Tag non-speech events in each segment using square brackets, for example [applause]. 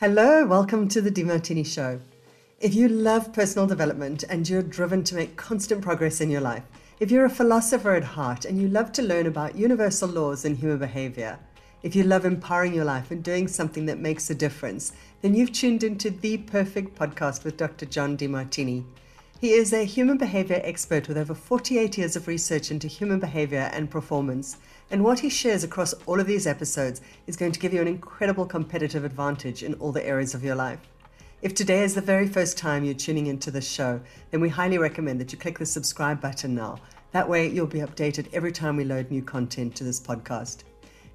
Hello, welcome to the Demartini Show. If you love personal development and you're driven to make constant progress in your life, if you're a philosopher at heart and you love to learn about universal laws and human behavior, if you love empowering your life and doing something that makes a difference, then you've tuned into the perfect podcast with Dr. John Demartini. He is a human behavior expert with over 48 years of research into human behavior and performance. And what he shares across all of these episodes is going to give you an incredible competitive advantage in all the areas of your life. If today is the very first time you're tuning into this show, then we highly recommend that you click the subscribe button now. That way, you'll be updated every time we load new content to this podcast.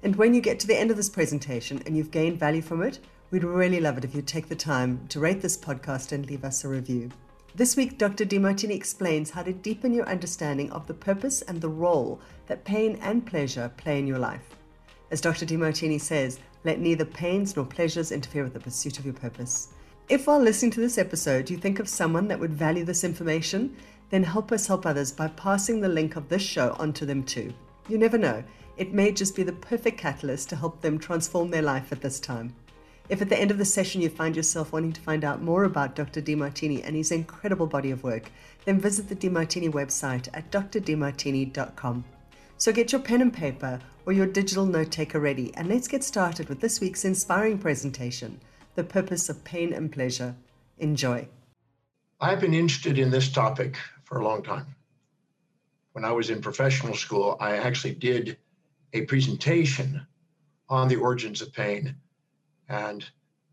And when you get to the end of this presentation and you've gained value from it, we'd really love it if you take the time to rate this podcast and leave us a review. This week, Dr. Demartini explains how to deepen your understanding of the purpose and the role that pain and pleasure play in your life. As Dr. Demartini says, let neither pains nor pleasures interfere with the pursuit of your purpose. If while listening to this episode you think of someone that would value this information, then help us help others by passing the link of this show onto them too. You never know, it may just be the perfect catalyst to help them transform their life at this time. If at the end of the session you find yourself wanting to find out more about Dr. Demartini and his incredible body of work, then visit the Demartini website at drdemartini.com. So get your pen and paper or your digital note taker ready and let's get started with this week's inspiring presentation The Purpose of Pain and Pleasure. Enjoy. I've been interested in this topic for a long time. When I was in professional school, I actually did a presentation on the origins of pain and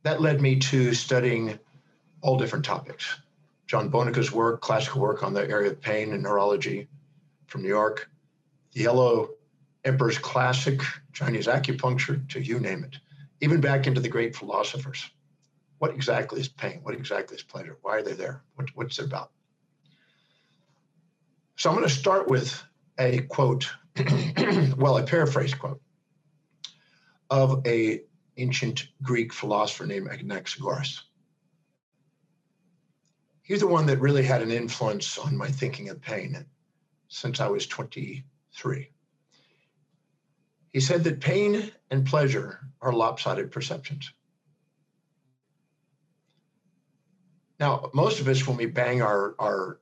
that led me to studying all different topics. John Bonica's work, classical work on the area of pain and neurology from New York, the Yellow Emperor's Classic, Chinese acupuncture, to you name it, even back into the great philosophers. What exactly is pain? What exactly is pleasure? Why are they there? What, what's it about? So I'm going to start with a quote, [clears throat] well, a paraphrase quote of a ancient Greek philosopher named Anaxagoras. He's the one that really had an influence on my thinking of pain since I was 23. He said that pain and pleasure are lopsided perceptions. Now, most of us, when we bang our, our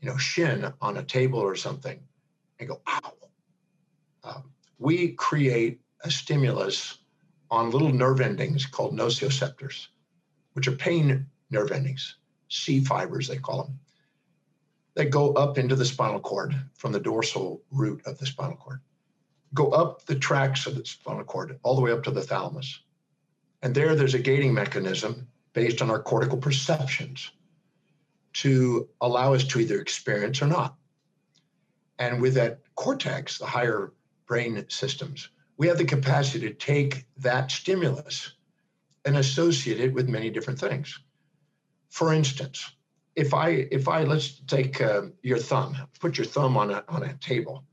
you know, shin on a table or something and go, ow, um, we create a stimulus on little nerve endings called nociceptors, which are pain nerve endings, C fibers, they call them, that go up into the spinal cord from the dorsal root of the spinal cord, go up the tracks of the spinal cord all the way up to the thalamus. And there, there's a gating mechanism based on our cortical perceptions to allow us to either experience or not. And with that cortex, the higher brain systems, we have the capacity to take that stimulus and associate it with many different things. For instance, if I if I let's take uh, your thumb, put your thumb on a on a table,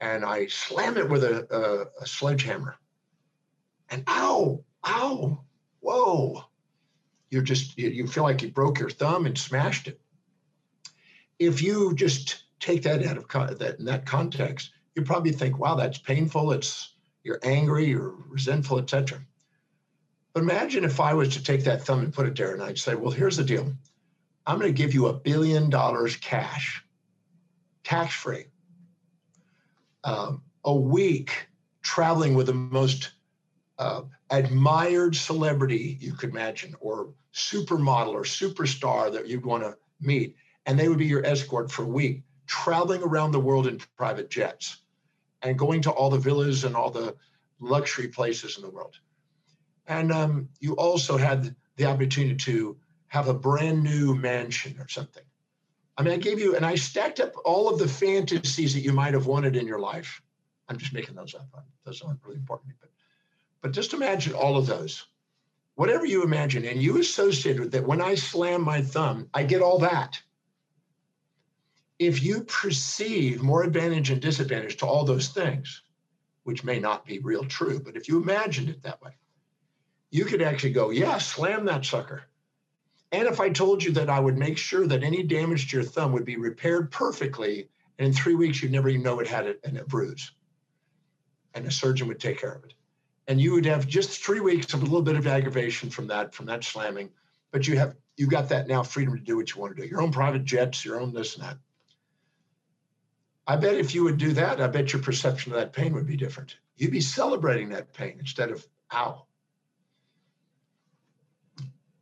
and I slam it with a, a, a sledgehammer, and ow, ow, whoa, you're just you feel like you broke your thumb and smashed it. If you just take that out of that in that context, you probably think, wow, that's painful. It's you're angry, you're resentful, etc. But imagine if I was to take that thumb and put it there and I'd say, well, here's the deal. I'm going to give you a billion dollars cash, tax free, um, a week traveling with the most uh, admired celebrity you could imagine, or supermodel or superstar that you'd want to meet. And they would be your escort for a week, traveling around the world in private jets and going to all the villas and all the luxury places in the world. And um, you also had the opportunity to have a brand new mansion or something. I mean, I gave you, and I stacked up all of the fantasies that you might have wanted in your life. I'm just making those up. Those aren't really important, but but just imagine all of those. Whatever you imagine, and you associate with that. When I slam my thumb, I get all that if you perceive more advantage and disadvantage to all those things, which may not be real true, but if you imagined it that way, you could actually go, yeah, slam that sucker. And if I told you that I would make sure that any damage to your thumb would be repaired perfectly, and in three weeks you'd never even know it had a, a bruise, and a surgeon would take care of it. and you would have just three weeks of a little bit of aggravation from that from that slamming but you have you got that now freedom to do what you want to do your own private jets your own this and that i bet if you would do that i bet your perception of that pain would be different you'd be celebrating that pain instead of ow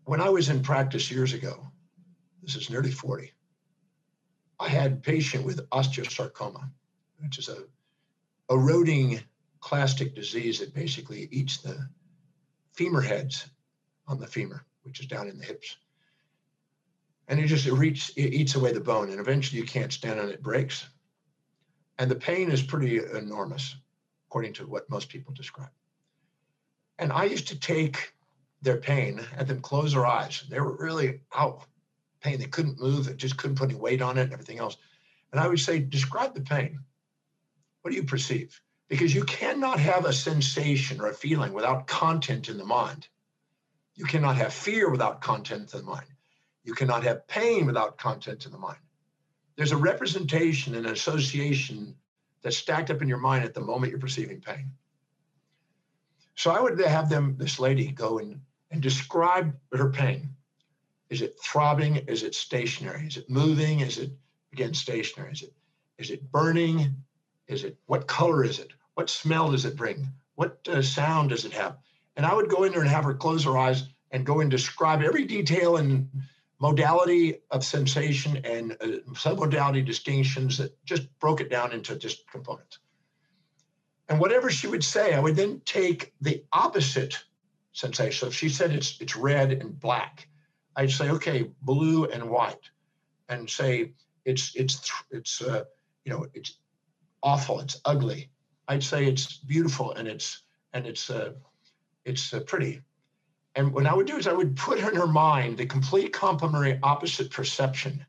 when i was in practice years ago this is nearly 40 i had a patient with osteosarcoma which is a eroding clastic disease that basically eats the femur heads on the femur, which is down in the hips. And it just it, it eats away the bone, and eventually you can't stand on it breaks. And the pain is pretty enormous, according to what most people describe. And I used to take their pain, had them close their eyes. They were really out pain. They couldn't move. They just couldn't put any weight on it and everything else. And I would say, describe the pain. What do you perceive? because you cannot have a sensation or a feeling without content in the mind. You cannot have fear without content in the mind. You cannot have pain without content in the mind. There's a representation and an association that's stacked up in your mind at the moment you're perceiving pain. So I would have them, this lady, go and, and describe her pain. Is it throbbing? Is it stationary? Is it moving? Is it again stationary? Is it is it burning? Is it what color is it? What smell does it bring? What uh, sound does it have? And I would go in there and have her close her eyes and go and describe every detail and modality of sensation and uh, submodality distinctions that just broke it down into just components. And whatever she would say, I would then take the opposite sensation. So if she said it's it's red and black, I'd say okay, blue and white, and say it's it's it's uh, you know it's awful, it's ugly, I'd say it's beautiful and it's and it's uh, it's uh, pretty. And what I would do is I would put in her mind the complete complementary opposite perception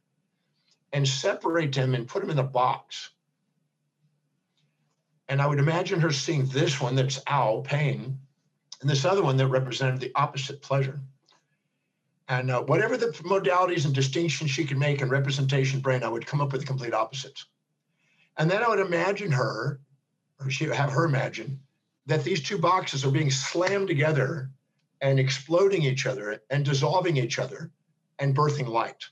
and separate them and put them in a box. And I would imagine her seeing this one that's ow, pain, and this other one that represented the opposite pleasure. And uh, whatever the modalities and distinctions she could make in representation brain, I would come up with the complete opposites. And then I would imagine her or she have her imagine that these two boxes are being slammed together and exploding each other and dissolving each other and birthing light,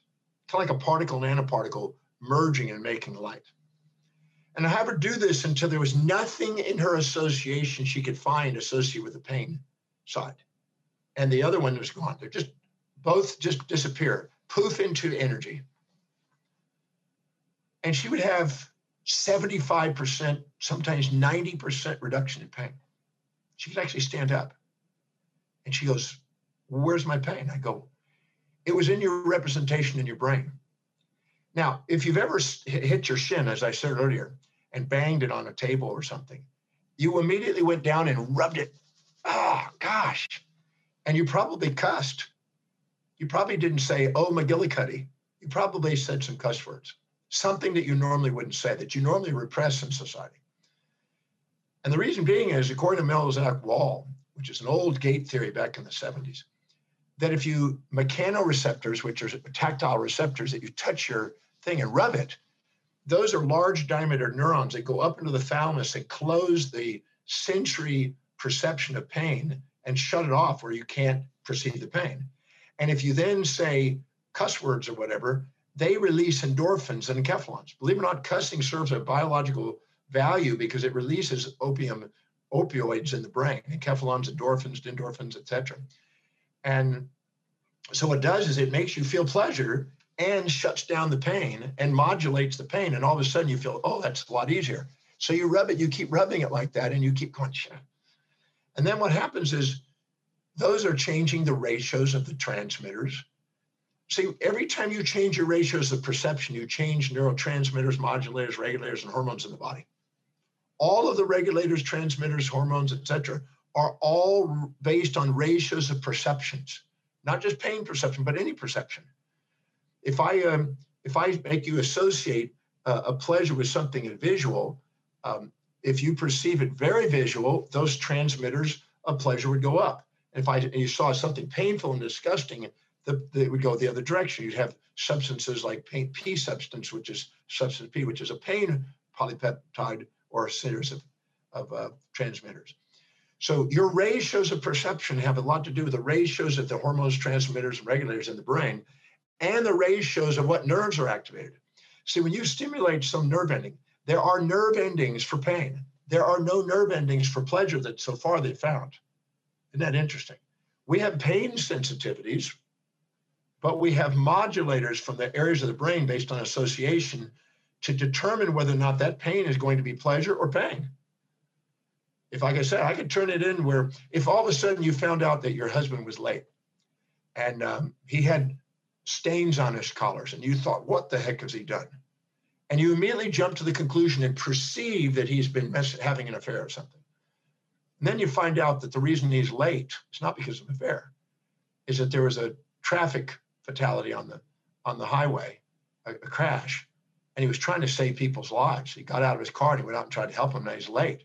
kind of like a particle nanoparticle merging and making light. And I have her do this until there was nothing in her association she could find associated with the pain side. And the other one was gone. They're just both just disappear, poof into energy. And she would have 75%, sometimes 90% reduction in pain. She could actually stand up. And she goes, Where's my pain? I go, It was in your representation in your brain. Now, if you've ever hit your shin, as I said earlier, and banged it on a table or something, you immediately went down and rubbed it. Oh, gosh. And you probably cussed. You probably didn't say, Oh, McGillicuddy. You probably said some cuss words something that you normally wouldn't say, that you normally repress in society. And the reason being is, according to Melzack's Wall, which is an old gate theory back in the 70s, that if you mechanoreceptors, which are tactile receptors that you touch your thing and rub it, those are large diameter neurons that go up into the thalamus and close the sensory perception of pain and shut it off where you can't perceive the pain. And if you then say cuss words or whatever, they release endorphins and enkephalins. Believe it or not, cussing serves a biological value because it releases opium opioids in the brain, enkephalins, endorphins, endorphins, etc. And so what it does is it makes you feel pleasure and shuts down the pain and modulates the pain. And all of a sudden you feel, oh, that's a lot easier. So you rub it, you keep rubbing it like that, and you keep going, Shit. And then what happens is those are changing the ratios of the transmitters See, every time you change your ratios of perception, you change neurotransmitters, modulators, regulators, and hormones in the body. All of the regulators, transmitters, hormones, etc., are all based on ratios of perceptions, not just pain perception, but any perception. If I um, if I make you associate uh, a pleasure with something visual, um, if you perceive it very visual, those transmitters of pleasure would go up. And if I and you saw something painful and disgusting, the, the, would go the other direction. You'd have substances like pain P substance, which is substance P, which is a pain polypeptide or series of, of uh, transmitters. So your ratios of perception have a lot to do with the ratios of the hormones, transmitters, and regulators in the brain, and the ratios of what nerves are activated. See, when you stimulate some nerve ending, there are nerve endings for pain. There are no nerve endings for pleasure that so far they've found. Isn't that interesting? We have pain sensitivities, but we have modulators from the areas of the brain based on association to determine whether or not that pain is going to be pleasure or pain. If, like I said, I could turn it in where if all of a sudden you found out that your husband was late and um, he had stains on his collars and you thought, what the heck has he done? And you immediately jump to the conclusion and perceive that he's been mess- having an affair or something. And then you find out that the reason he's late is not because of an affair, is that there was a traffic fatality on the on the highway, a, a crash, and he was trying to save people's lives. He got out of his car and he went out and tried to help him. Now he's late,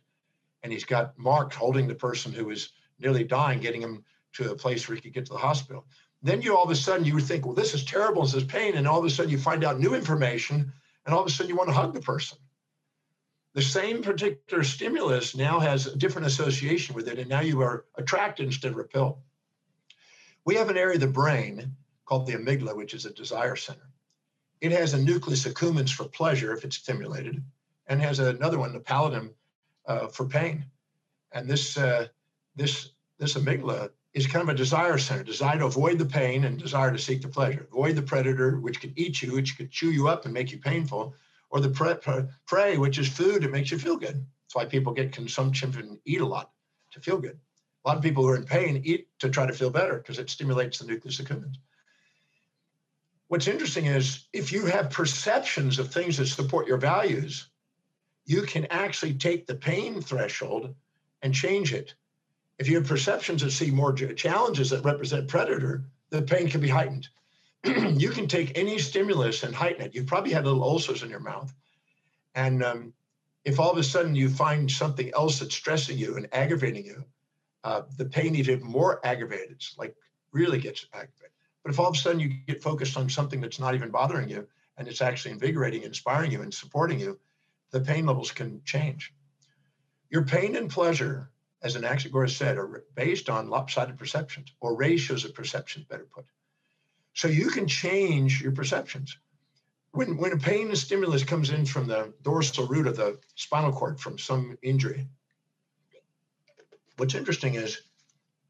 and he's got Mark holding the person who was nearly dying, getting him to a place where he could get to the hospital. Then you all of a sudden you would think, well, this is terrible, this is pain, and all of a sudden you find out new information, and all of a sudden you want to hug the person. The same particular stimulus now has a different association with it, and now you are attracted instead of repelled. We have an area of the brain called the amygdala, which is a desire center. It has a nucleus accumbens for pleasure if it's stimulated, and has another one, the pallidum, uh, for pain. And this uh, this this amygdala is kind of a desire center, desire to avoid the pain and desire to seek the pleasure. Avoid the predator, which could eat you, which could chew you up and make you painful, or the pre- prey, which is food that makes you feel good. That's why people get consumption and eat a lot to feel good. A lot of people who are in pain eat to try to feel better because it stimulates the nucleus accumbens. What's interesting is if you have perceptions of things that support your values, you can actually take the pain threshold and change it. If you have perceptions that see more challenges that represent predator, the pain can be heightened. [clears throat] you can take any stimulus and heighten it. You probably had little ulcers in your mouth. And um, if all of a sudden you find something else that's stressing you and aggravating you, uh, the pain even more aggravated. It's like really gets aggravated. But if all of a sudden you get focused on something that's not even bothering you and it's actually invigorating, inspiring you, and supporting you, the pain levels can change. Your pain and pleasure, as Anaxagoras said, are based on lopsided perceptions or ratios of perceptions, better put. So you can change your perceptions. When, when a pain stimulus comes in from the dorsal root of the spinal cord from some injury, what's interesting is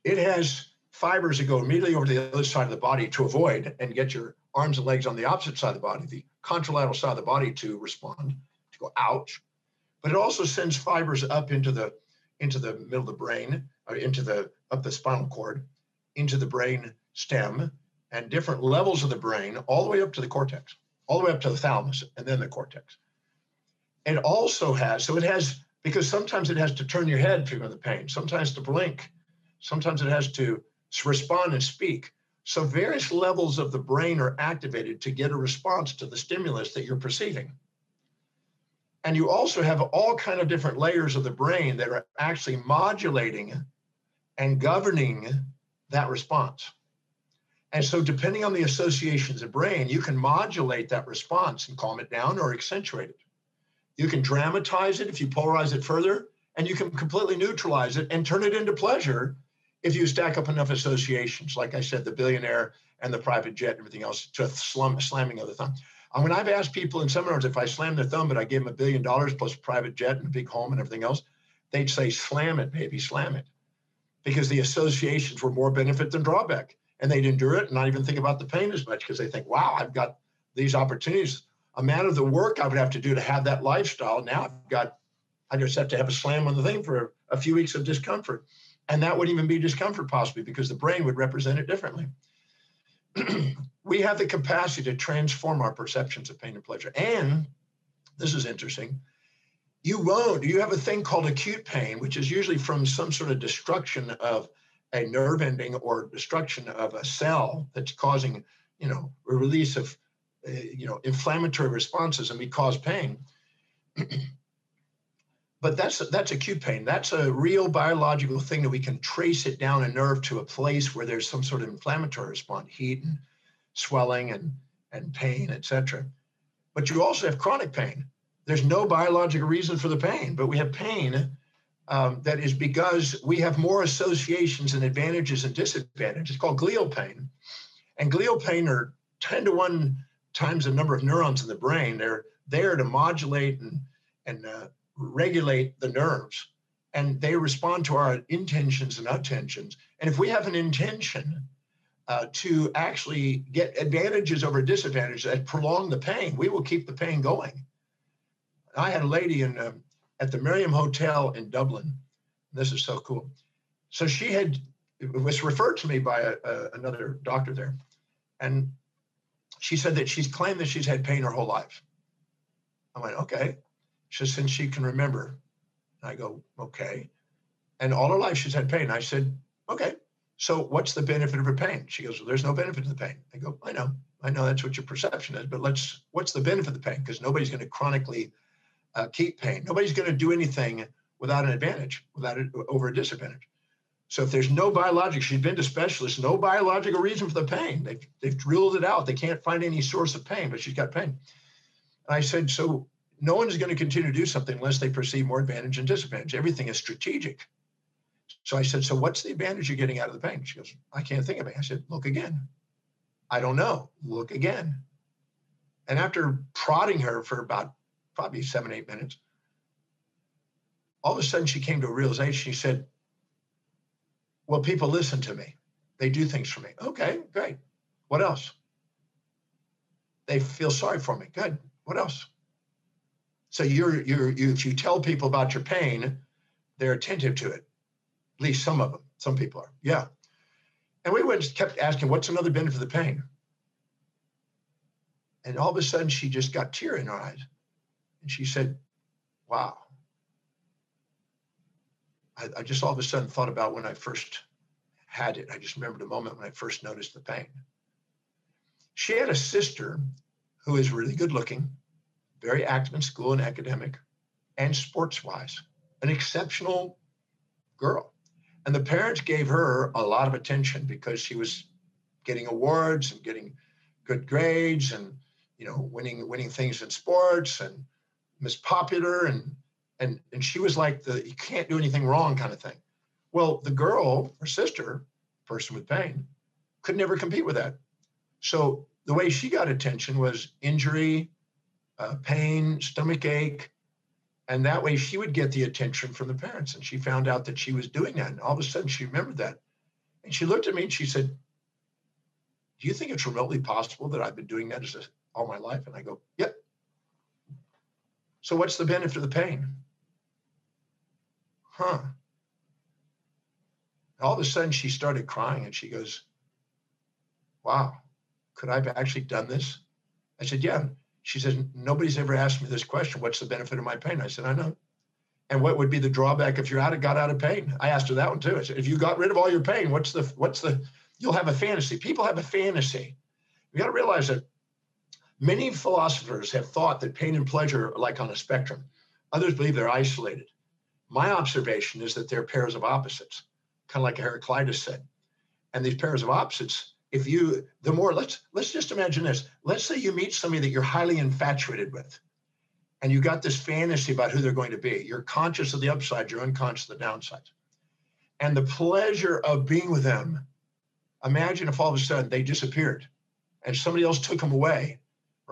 it has fibers that go immediately over to the other side of the body to avoid and get your arms and legs on the opposite side of the body, the contralateral side of the body to respond, to go ouch. But it also sends fibers up into the into the middle of the brain, or into the up the spinal cord, into the brain stem, and different levels of the brain, all the way up to the cortex, all the way up to the thalamus, and then the cortex. It also has, so it has, because sometimes it has to turn your head to feel the pain, sometimes to blink, sometimes it has to respond and speak. So various levels of the brain are activated to get a response to the stimulus that you're perceiving. And you also have all kind of different layers of the brain that are actually modulating and governing that response. And so depending on the associations of brain, you can modulate that response and calm it down or accentuate it. You can dramatize it if you polarize it further, and you can completely neutralize it and turn it into pleasure if you stack up enough associations, like I said, the billionaire and the private jet and everything else, to slum, slamming of the thumb. And when I've asked people in seminars if I slam their thumb, but I gave them a billion dollars plus private jet and a big home and everything else, they'd say, slam it, baby, slam it. Because the associations were more benefit than drawback. And they'd endure it and not even think about the pain as much because they think, wow, I've got these opportunities. Amount of the work I would have to do to have that lifestyle. Now I've got, I just have to have a slam on the thing for a few weeks of discomfort. And that wouldn't even be discomfort, possibly, because the brain would represent it differently. [clears throat] we have the capacity to transform our perceptions of pain and pleasure. And this is interesting. You won't, you have a thing called acute pain, which is usually from some sort of destruction of a nerve ending or destruction of a cell that's causing, you know, a release of, uh, you know, inflammatory responses and we cause pain. [clears throat] but that's that's acute pain. That's a real biological thing that we can trace it down a nerve to a place where there's some sort of inflammatory response, heat and swelling and and pain, etc. But you also have chronic pain. There's no biological reason for the pain, but we have pain um, that is because we have more associations and advantages and disadvantages. It's called glial pain. And glial pain are 10 to 1 times the number of neurons in the brain. They're there to modulate and, and uh, regulate the nerves. And they respond to our intentions and attentions. And if we have an intention uh, to actually get advantages over disadvantages that prolong the pain, we will keep the pain going. I had a lady in uh, at the Merrion Hotel in Dublin. This is so cool. So she had it was referred to me by a, a, another doctor there, and she said that she's claimed that she's had pain her whole life. I went, okay. She said, since she can remember. And I go, okay. And all her life she's had pain. I said, okay. So what's the benefit of her pain? She goes, well, there's no benefit to the pain. I go, I know. I know that's what your perception is, but let's, what's the benefit of the pain? Because nobody's going to chronically uh, keep pain. Nobody's going to do anything without an advantage, without it over a disadvantage. So if there's no biologic, she's been to specialists, no biological reason for the pain. They've, they've drilled it out. They can't find any source of pain, but she's got pain. And I said, so no one is going to continue to do something unless they perceive more advantage and disadvantage. Everything is strategic. So I said, so what's the advantage you're getting out of the pain? She goes, I can't think of it. I said, look again. I don't know. Look again. And after prodding her for about probably seven, eight minutes. All of a sudden, she came to a realization. She said, Well, people listen to me, they do things for me. Okay, great. What else? They feel sorry for me. Good. What else? So you're you're you, if you tell people about your pain, they're attentive to it. At least some of them. Some people are. Yeah. And we went kept asking, what's another benefit of the pain? And all of a sudden she just got tear in her eyes. And she said, Wow. I, I, just all of a sudden thought about when I first had it. I just remembered a moment when I first noticed the pain. She had a sister who is really good looking, very active in school and academic, and sports wise, an exceptional girl. And the parents gave her a lot of attention because she was getting awards and getting good grades and you know winning winning things in sports and Miss Popular, and and and she was like the you can't do anything wrong kind of thing. Well, the girl, her sister, person with pain, could never compete with that. So the way she got attention was injury, uh, pain, stomach ache, and that way she would get the attention from the parents. And she found out that she was doing that, and all of a sudden she remembered that, and she looked at me and she said, "Do you think it's remotely possible that I've been doing that all my life?" And I go, "Yep." So what's the benefit of the pain? Huh. All of a sudden she started crying and she goes, Wow, could I have actually done this? I said, Yeah. She says, Nobody's ever asked me this question. What's the benefit of my pain? I said, I know. And what would be the drawback if you're out of got out of pain? I asked her that one too. I said, if you got rid of all your pain, what's the what's the you'll have a fantasy. People have a fantasy. You got to realize that Many philosophers have thought that pain and pleasure are like on a spectrum. Others believe they're isolated. My observation is that they're pairs of opposites, kind of like Heraclitus said. And these pairs of opposites, if you, the more, let's let's just imagine this. Let's say you meet somebody that you're highly infatuated with, and you got this fantasy about who they're going to be. You're conscious of the upside, you're unconscious of the downside. And the pleasure of being with them, imagine if all of a sudden they disappeared and somebody else took them away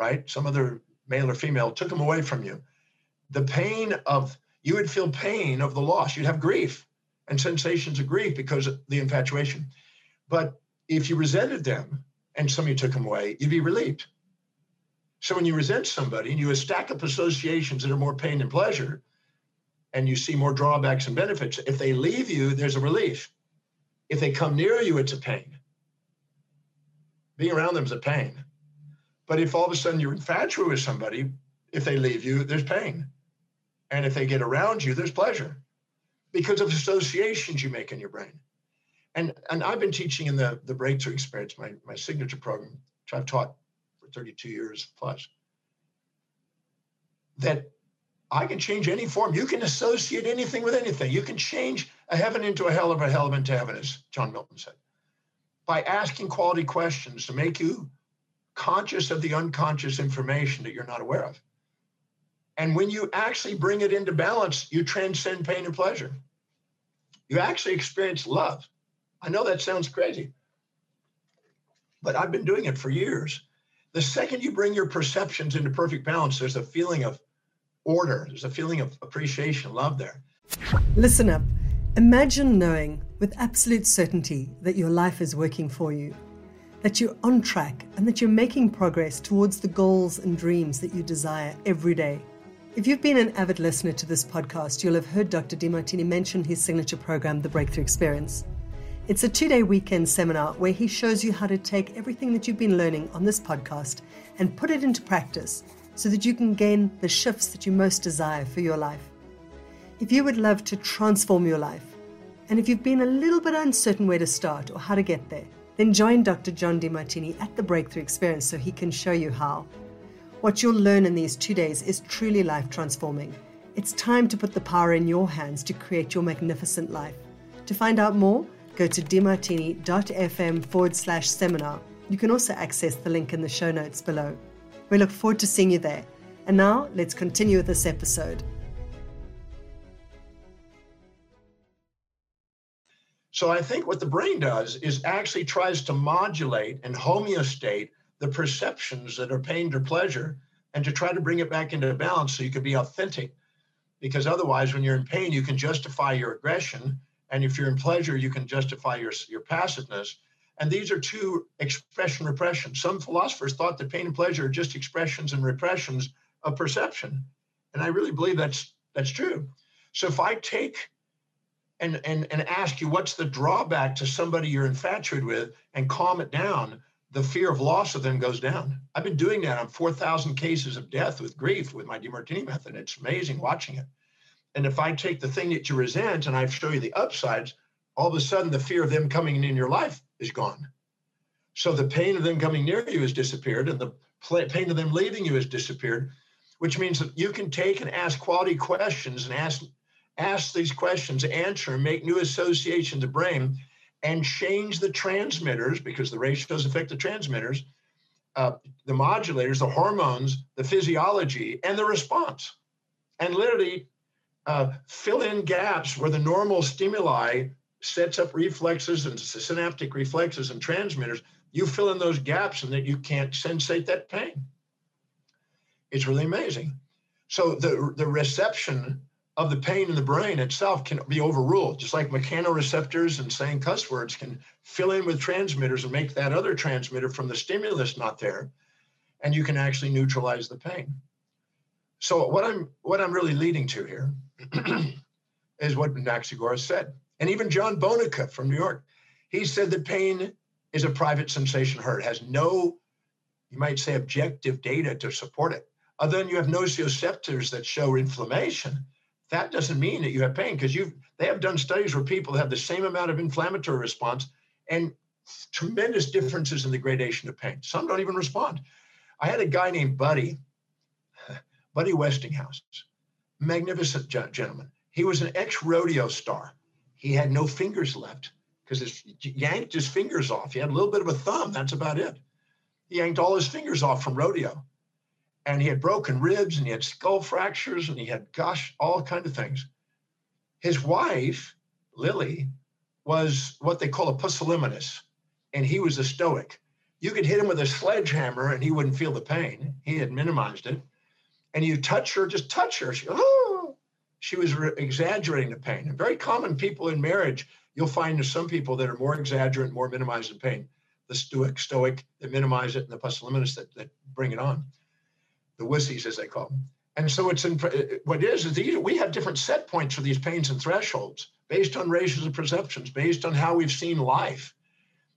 right? Some other male or female took them away from you. The pain of, you would feel pain of the loss. You'd have grief and sensations of grief because of the infatuation. But if you resented them and somebody took them away, you'd be relieved. So when you resent somebody and you stack up associations that are more pain than pleasure, and you see more drawbacks and benefits, if they leave you, there's a relief. If they come near you, it's a pain. Being around them is a pain. But if all of a sudden you're infatuated with somebody, if they leave you, there's pain. And if they get around you, there's pleasure because of associations you make in your brain. And, and I've been teaching in the, the breakthrough experience, my, my signature program, which I've taught for 32 years plus, that I can change any form. You can associate anything with anything. You can change a heaven into a hell or a hell of into heaven, as John Milton said, by asking quality questions to make you conscious of the unconscious information that you're not aware of. And when you actually bring it into balance, you transcend pain and pleasure. You actually experience love. I know that sounds crazy, but I've been doing it for years. The second you bring your perceptions into perfect balance, there's a feeling of order, there's a feeling of appreciation, love there. Listen up. Imagine knowing with absolute certainty that your life is working for you, that you're on track, and that you're making progress towards the goals and dreams that you desire every day. If you've been an avid listener to this podcast, you'll have heard Dr. Demartini mention his signature program, The Breakthrough Experience. It's a two day weekend seminar where he shows you how to take everything that you've been learning on this podcast and put it into practice so that you can gain the shifts that you most desire for your life. If you would love to transform your life, and if you've been a little bit uncertain where to start or how to get there, then join Dr. John Demartini at the Breakthrough Experience so he can show you how. What you'll learn in these two days is truly life transforming. It's time to put the power in your hands to create your magnificent life. To find out more, go to demartini.fm forward slash seminar. You can also access the link in the show notes below. We look forward to seeing you there. And now, let's continue with this episode. So, I think what the brain does is actually tries to modulate and homeostate the perceptions that are pain or pleasure and to try to bring it back into balance so you can be authentic. Because otherwise, when you're in pain, you can justify your aggression. And if you're in pleasure, you can justify your, your passiveness. And these are two expression repression. Some philosophers thought that pain and pleasure are just expressions and repressions of perception. And I really believe that's that's true. So if I take and and and ask you what's the drawback to somebody you're infatuated with and calm it down, the fear of loss of them goes down. I've been doing that on 4,000 cases of death with grief with my Demartini method. It's amazing watching it. And if I take the thing that you resent and I show you the upsides, all of a sudden the fear of them coming in your life is gone. So the pain of them coming near you has disappeared and the pain of them leaving you has disappeared, which means that you can take and ask quality questions and ask ask these questions, answer, make new associations of brain and change the transmitters because the ratios affect the transmitters, uh, the modulators, the hormones, the physiology, and the response. And literally uh, fill in gaps where the normal stimuli sets up reflexes and synaptic reflexes and transmitters. You fill in those gaps and that you can't sensate that pain. It's really amazing. So the, the reception of the pain in the brain itself can be overruled, just like mechanoreceptors and saying cuss words can fill in with transmitters and make that other transmitter from the stimulus not there, and you can actually neutralize the pain. So what I'm what I'm really leading to here [clears throat] is what Anaxagoras said, and even John Bonica from New York, he said that pain is a private sensation hurt, has no, you might say, objective data to support it. Other than you have nociceptors that show inflammation, that doesn't mean that you have pain because you've they have done studies where people have the same amount of inflammatory response and tremendous differences in the gradation of pain. Some don't even respond. I had a guy named Buddy, [laughs] Buddy Westinghouse, magnificent gentleman. He was an ex-rodeo star. He had no fingers left because he yanked his fingers off. He had a little bit of a thumb. That's about it. He yanked all his fingers off from rodeo and he had broken ribs and he had skull fractures and he had gosh all kind of things his wife lily was what they call a pusillanimous and he was a stoic you could hit him with a sledgehammer and he wouldn't feel the pain he had minimized it and you touch her just touch her she, oh, she was re- exaggerating the pain and very common people in marriage you'll find there's some people that are more exaggerant more minimizing pain the stoic stoic that minimize it and the pusillanimous that, that bring it on the wussies as they call them. And so it's in, eh, eh, what is is these, we have different set points for these pains and thresholds based on ratios of perceptions, based on how we've seen life.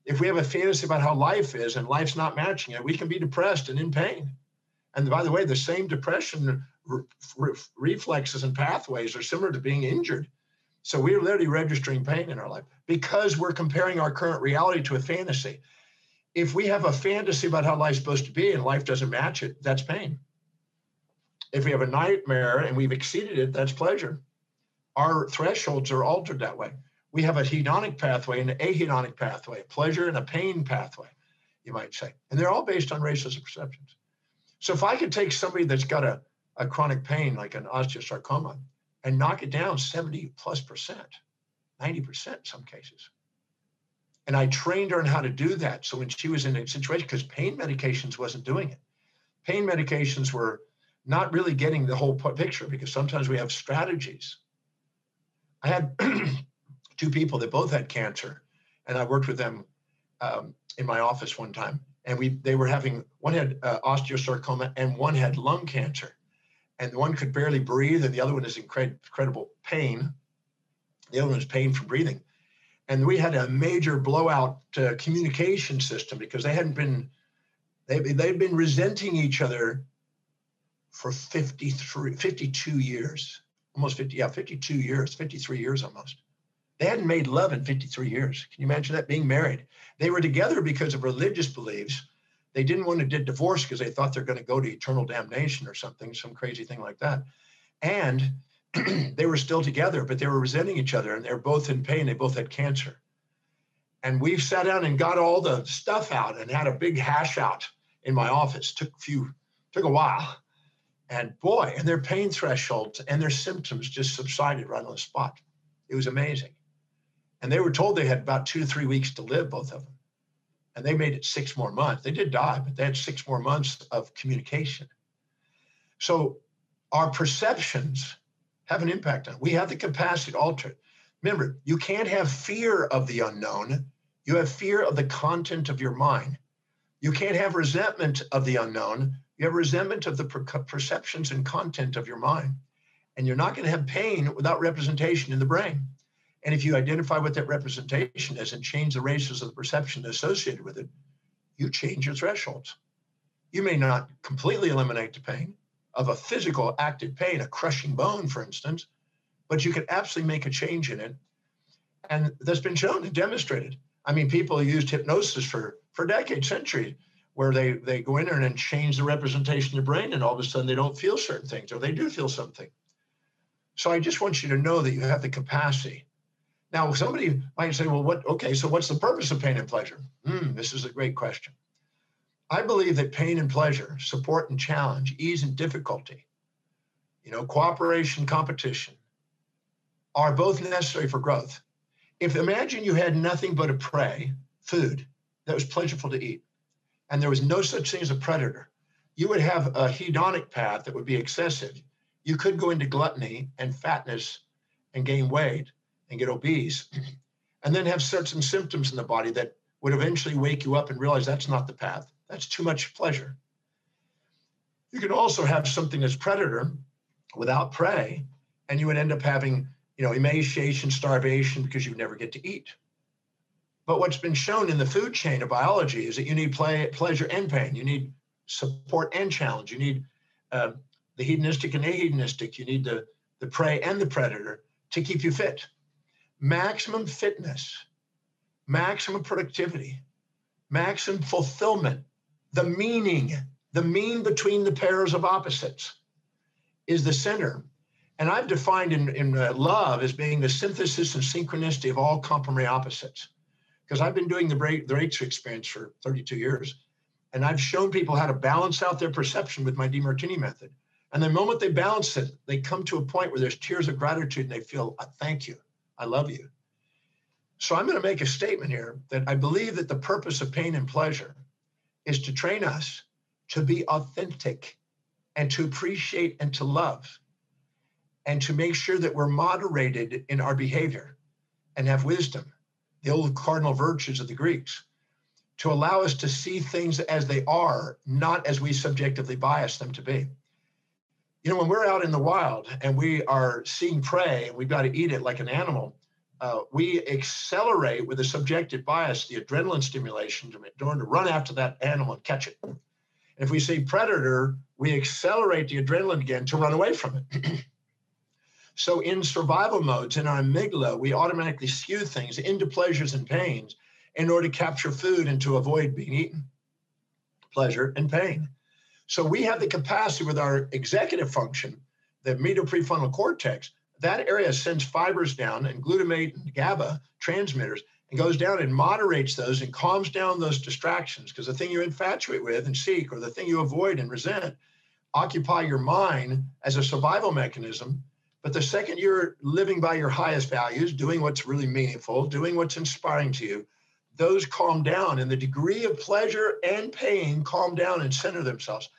If we have a fantasy about how life is and life's not matching it, we can be depressed and in pain. And by the way, the same depression re- re- reflexes and pathways are similar to being injured. So we're literally registering pain in our life because we're comparing our current reality to a fantasy. If we have a fantasy about how life's supposed to be and life doesn't match it, that's pain. If we have a nightmare and we've exceeded it, that's pleasure. Our thresholds are altered that way. We have a hedonic pathway and an ahedonic pathway, pleasure and a pain pathway, you might say. And they're all based on ratios of perceptions. So if I could take somebody that's got a a chronic pain like an osteosarcoma and knock it down 70 plus percent, 90% in some cases. And I trained her on how to do that. So when she was in a situation, because pain medications wasn't doing it, pain medications were not really getting the whole picture because sometimes we have strategies. I had [clears throat] two people that both had cancer, and I worked with them um, in my office one time, and we they were having one had uh, osteosarcoma and one had lung cancer, and one could barely breathe, and the other one is incred- incredible pain. The other one is pain from breathing, and we had a major blowout uh, communication system because they hadn't been they they'd been resenting each other for 53 52 years almost 50 yeah 52 years 53 years almost they hadn't made love in 53 years. Can you imagine that being married? They were together because of religious beliefs. They didn't want to get divorced because they thought they're going to go to eternal damnation or something, some crazy thing like that. And [clears throat] they were still together, but they were resenting each other and they're both in pain. They both had cancer. And we sat down and got all the stuff out and had a big hash out in my office. Took a few, took a while. And boy, and their pain thresholds and their symptoms just subsided right on the spot. It was amazing. And they were told they had about two to three weeks to live, both of them. And they made it six more months. They did die, but they had six more months of communication. So our perceptions have an impact on it. We have the capacity to alter. Remember, you can't have fear of the unknown. You have fear of the content of your mind. You can't have resentment of the unknown. You have resentment of the per- perceptions and content of your mind. And you're not going to have pain without representation in the brain. And if you identify what that representation is and change the ratios of the perception associated with it, you change your thresholds. You may not completely eliminate the pain of a physical active pain, a crushing bone, for instance, but you can absolutely make a change in it. And that's been shown and demonstrated. I mean, people used hypnosis for, for decades, centuries, where they, they go in there and change the representation of the brain, and all of a sudden they don't feel certain things, or they do feel something. So I just want you to know that you have the capacity now, somebody might say, well, what, okay, so what's the purpose of pain and pleasure? Hmm, this is a great question. I believe that pain and pleasure, support and challenge, ease and difficulty, you know, cooperation, competition, are both necessary for growth. If imagine you had nothing but a prey, food, that was pleasurable to eat, and there was no such thing as a predator, you would have a hedonic path that would be excessive. You could go into gluttony and fatness and gain weight and get obese, and then have certain symptoms in the body that would eventually wake you up and realize that's not the path. That's too much pleasure. You can also have something as predator without prey, and you would end up having, you know, emaciation, starvation because you never get to eat. But what's been shown in the food chain of biology is that you need play, pleasure and pain. You need support and challenge. You need uh, the hedonistic and ahedonistic. You need the, the prey and the predator to keep you fit maximum fitness, maximum productivity, maximum fulfillment, the meaning, the mean between the pairs of opposites is the center. And I've defined in, in uh, love as being the synthesis and synchronicity of all complementary opposites. Because I've been doing the, break, the experience for 32 years. And I've shown people how to balance out their perception with my Demartini method. And the moment they balance it, they come to a point where there's tears of gratitude and they feel, a thank you. I love you. So I'm going to make a statement here that I believe that the purpose of pain and pleasure is to train us to be authentic and to appreciate and to love and to make sure that we're moderated in our behavior and have wisdom, the old cardinal virtues of the Greeks, to allow us to see things as they are, not as we subjectively bias them to be you know, when we're out in the wild and we are seeing prey and we've got to eat it like an animal, uh, we accelerate with a subjective bias the adrenaline stimulation to, to run after that animal and catch it. If we see predator, we accelerate the adrenaline again to run away from it. [clears throat] so in survival modes, in our amygdala, we automatically skew things into pleasures and pains in order to capture food and to avoid being eaten. Pleasure and pain. So we have the capacity with our executive function, the medial prefrontal cortex, that area sends fibers down and glutamate and GABA transmitters and goes down and moderates those and calms down those distractions because the thing you infatuate with and seek or the thing you avoid and resent occupy your mind as a survival mechanism. But the second you're living by your highest values, doing what's really meaningful, doing what's inspiring to you, those calm down and the degree of pleasure and pain calm down and center themselves.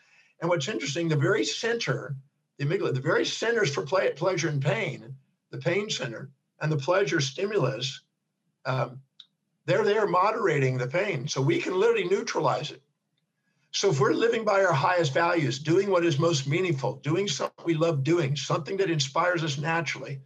And what's interesting, the very center, the amygdala, the very centers for play, pleasure and pain, the pain center and the pleasure stimulus, um, they're there moderating the pain. So we can literally neutralize it. So if we're living by our highest values, doing what is most meaningful, doing something we love doing, something that inspires us naturally,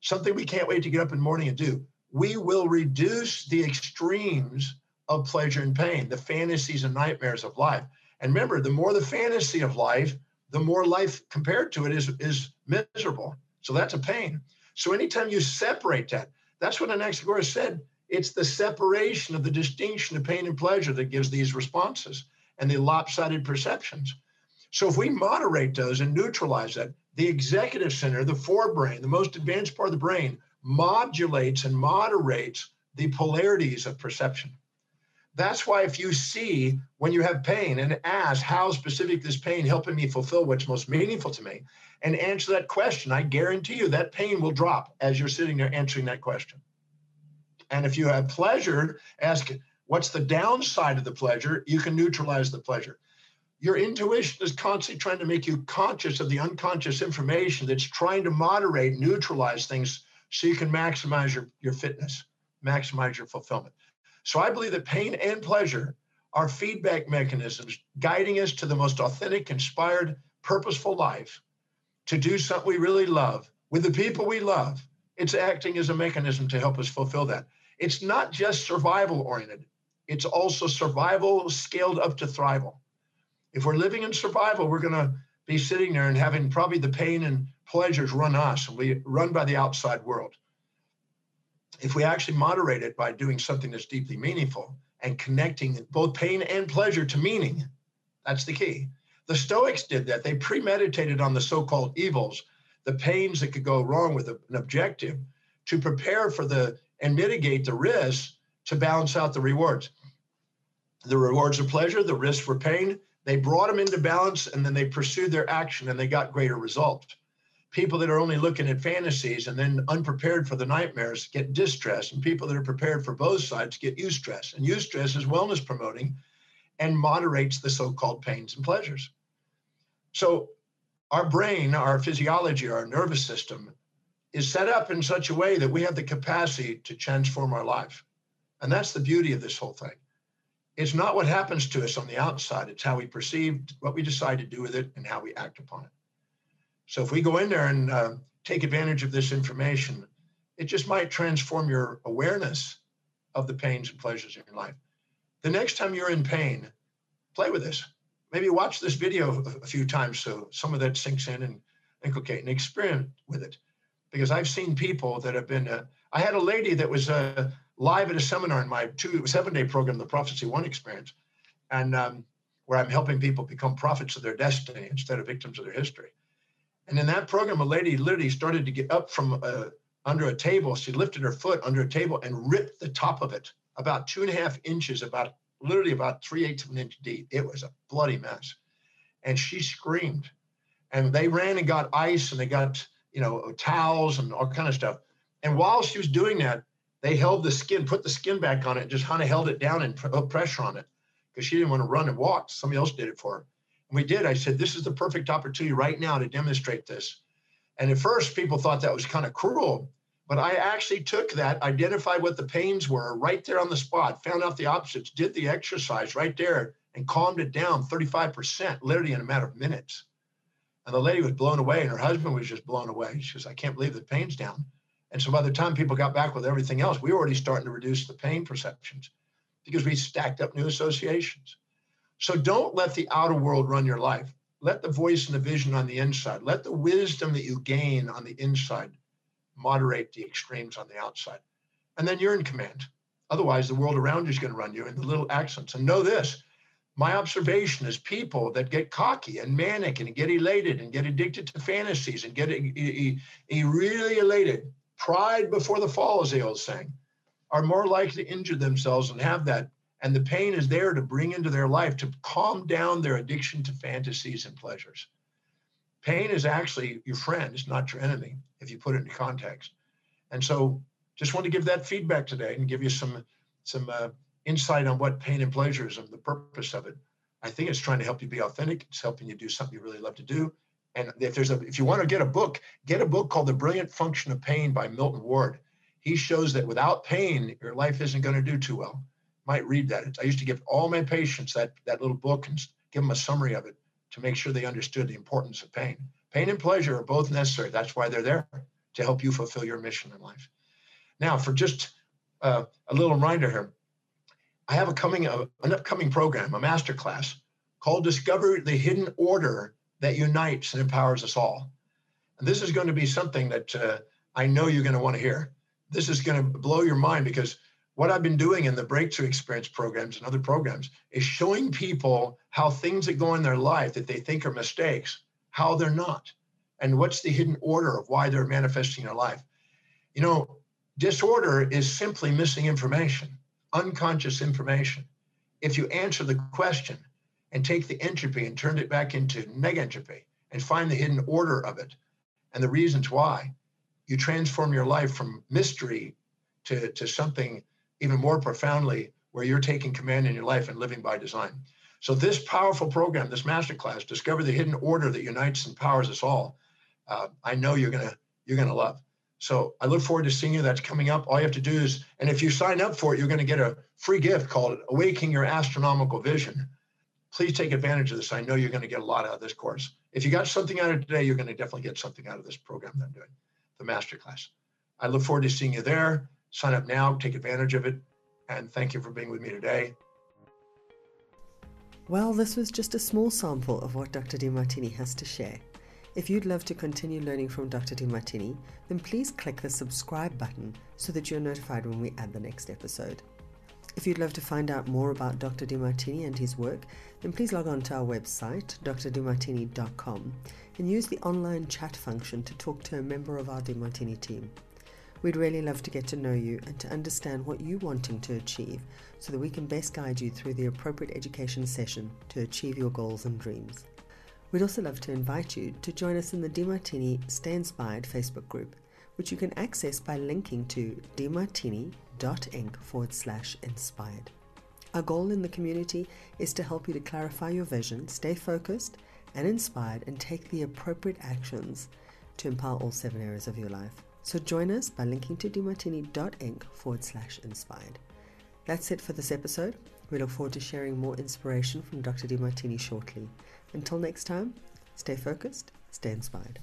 something we can't wait to get up in the morning and do, we will reduce the extremes of pleasure and pain, the fantasies and nightmares of life. And remember, the more the fantasy of life, the more life compared to it is, is miserable. So that's a pain. So anytime you separate that, that's what Anaxagoras said. It's the separation of the distinction of pain and pleasure that gives these responses and the lopsided perceptions. So if we moderate those and neutralize that, the executive center, the forebrain, the most advanced part of the brain, modulates and moderates the polarities of perception. That's why if you see when you have pain and ask how specific this pain helping me fulfill what's most meaningful to me and answer that question, I guarantee you that pain will drop as you're sitting there answering that question. And if you have pleasure, ask what's the downside of the pleasure, you can neutralize the pleasure. Your intuition is constantly trying to make you conscious of the unconscious information that's trying to moderate, neutralize things so you can maximize your, your fitness, maximize your fulfillment. So I believe that pain and pleasure are feedback mechanisms guiding us to the most authentic, inspired, purposeful life to do something we really love with the people we love. It's acting as a mechanism to help us fulfill that. It's not just survival oriented, it's also survival scaled up to thrival. If we're living in survival, we're going to be sitting there and having probably the pain and pleasures run us and we run by the outside world. If we actually moderate it by doing something that's deeply meaningful and connecting both pain and pleasure to meaning, that's the key. The Stoics did that. They premeditated on the so called evils, the pains that could go wrong with an objective to prepare for the and mitigate the risks to balance out the rewards. The rewards of pleasure, the risks for pain, they brought them into balance and then they pursued their action and they got greater results people that are only looking at fantasies and then unprepared for the nightmares get distress, and people that are prepared for both sides get eustress. And eustress is wellness promoting and moderates the so called pains and pleasures. So, our brain, our physiology, our nervous system is set up in such a way that we have the capacity to transform our life. And that's the beauty of this whole thing. It's not what happens to us on the outside, it's how we perceive what we decide to do with it and how we act upon it. So if we go in there and uh, take advantage of this information, it just might transform your awareness of the pains and pleasures in your life. The next time you're in pain, play with this. Maybe watch this video a few times so some of that sinks in and inculcate and experiment with it. Because I've seen people that have been. Uh, I had a lady that was uh, live at a seminar in my two seven day program, the Prophecy One Experience, and um, where I'm helping people become prophets of their destiny instead of victims of their history. And in that program, a lady literally started to get up from uh, under a table. She lifted her foot under a table and ripped the top of it about two and a half inches, about literally about three eighths of an inch deep. It was a bloody mess. And she screamed. And they ran and got ice and they got, you know, towels and all kind of stuff. And while she was doing that, they held the skin, put the skin back on it, just kind of held it down and put pressure on it because she didn't want to run and walk. Somebody else did it for her we did. I said, this is the perfect opportunity right now to demonstrate this. And at first, people thought that was kind of cruel, but I actually took that, identified what the pains were right there on the spot, found out the opposites, did the exercise right there, and calmed it down 35%, literally in a matter of minutes. And the lady was blown away, and her husband was just blown away. She goes, I can't believe the pain's down. And so by the time people got back with everything else, we were already starting to reduce the pain perceptions because we stacked up new associations. So don't let the outer world run your life. Let the voice and the vision on the inside, let the wisdom that you gain on the inside moderate the extremes on the outside. And then you're in command. Otherwise, the world around you is going to run you in the little accents. And know this my observation is people that get cocky and manic and get elated and get addicted to fantasies and get a, a really elated, pride before the fall, as the old saying, are more likely to injure themselves and have that and the pain is there to bring into their life to calm down their addiction to fantasies and pleasures. Pain is actually your friend, it's not your enemy if you put it into context. And so just want to give that feedback today and give you some some uh, insight on what pain and pleasure is and the purpose of it. I think it's trying to help you be authentic. It's helping you do something you really love to do. And if there's a if you want to get a book, get a book called The Brilliant Function of Pain by Milton Ward. He shows that without pain, your life isn't going to do too well. Might read that. I used to give all my patients that that little book and give them a summary of it to make sure they understood the importance of pain. Pain and pleasure are both necessary. That's why they're there to help you fulfill your mission in life. Now, for just uh, a little reminder here, I have a coming uh, an upcoming program, a master class called Discover the Hidden Order that Unites and Empowers Us All. And this is going to be something that uh, I know you're going to want to hear. This is going to blow your mind because what I've been doing in the breakthrough experience programs and other programs is showing people how things that go in their life that they think are mistakes, how they're not, and what's the hidden order of why they're manifesting in their life. You know, disorder is simply missing information, unconscious information. If you answer the question and take the entropy and turn it back into negentropy and find the hidden order of it and the reasons why, you transform your life from mystery to, to something even more profoundly where you're taking command in your life and living by design. So this powerful program, this masterclass, discover the hidden order that unites and powers us all. Uh, I know you're gonna you're gonna love. So I look forward to seeing you. That's coming up. All you have to do is, and if you sign up for it, you're to get a free gift called Awakening Your Astronomical Vision. Please take advantage of this. I know you're to get a lot out of this course. If you got something out of today, you're to definitely get something out of this program that I'm doing, the masterclass. I look forward to seeing you there. Sign up now, take advantage of it, and thank you for being with me today. Well, this was just a small sample of what Dr. Demartini has to share. If you'd love to continue learning from Dr. Demartini, then please click the subscribe button so that you're notified when we add the next episode. If you'd love to find out more about Dr. Demartini and his work, then please log on to our website, drdemartini.com, and use the online chat function to talk to a member of our Demartini team. We'd really love to get to know you and to understand what you're wanting to achieve so that we can best guide you through the appropriate education session to achieve your goals and dreams. We'd also love to invite you to join us in the Demartini Stay Inspired Facebook group, which you can access by linking to demartini.ink forward slash inspired. Our goal in the community is to help you to clarify your vision, stay focused and inspired, and take the appropriate actions to empower all seven areas of your life. So join us by linking to demartini.ink forward slash inspired. That's it for this episode. We look forward to sharing more inspiration from Dr. Demartini shortly. Until next time, stay focused, stay inspired.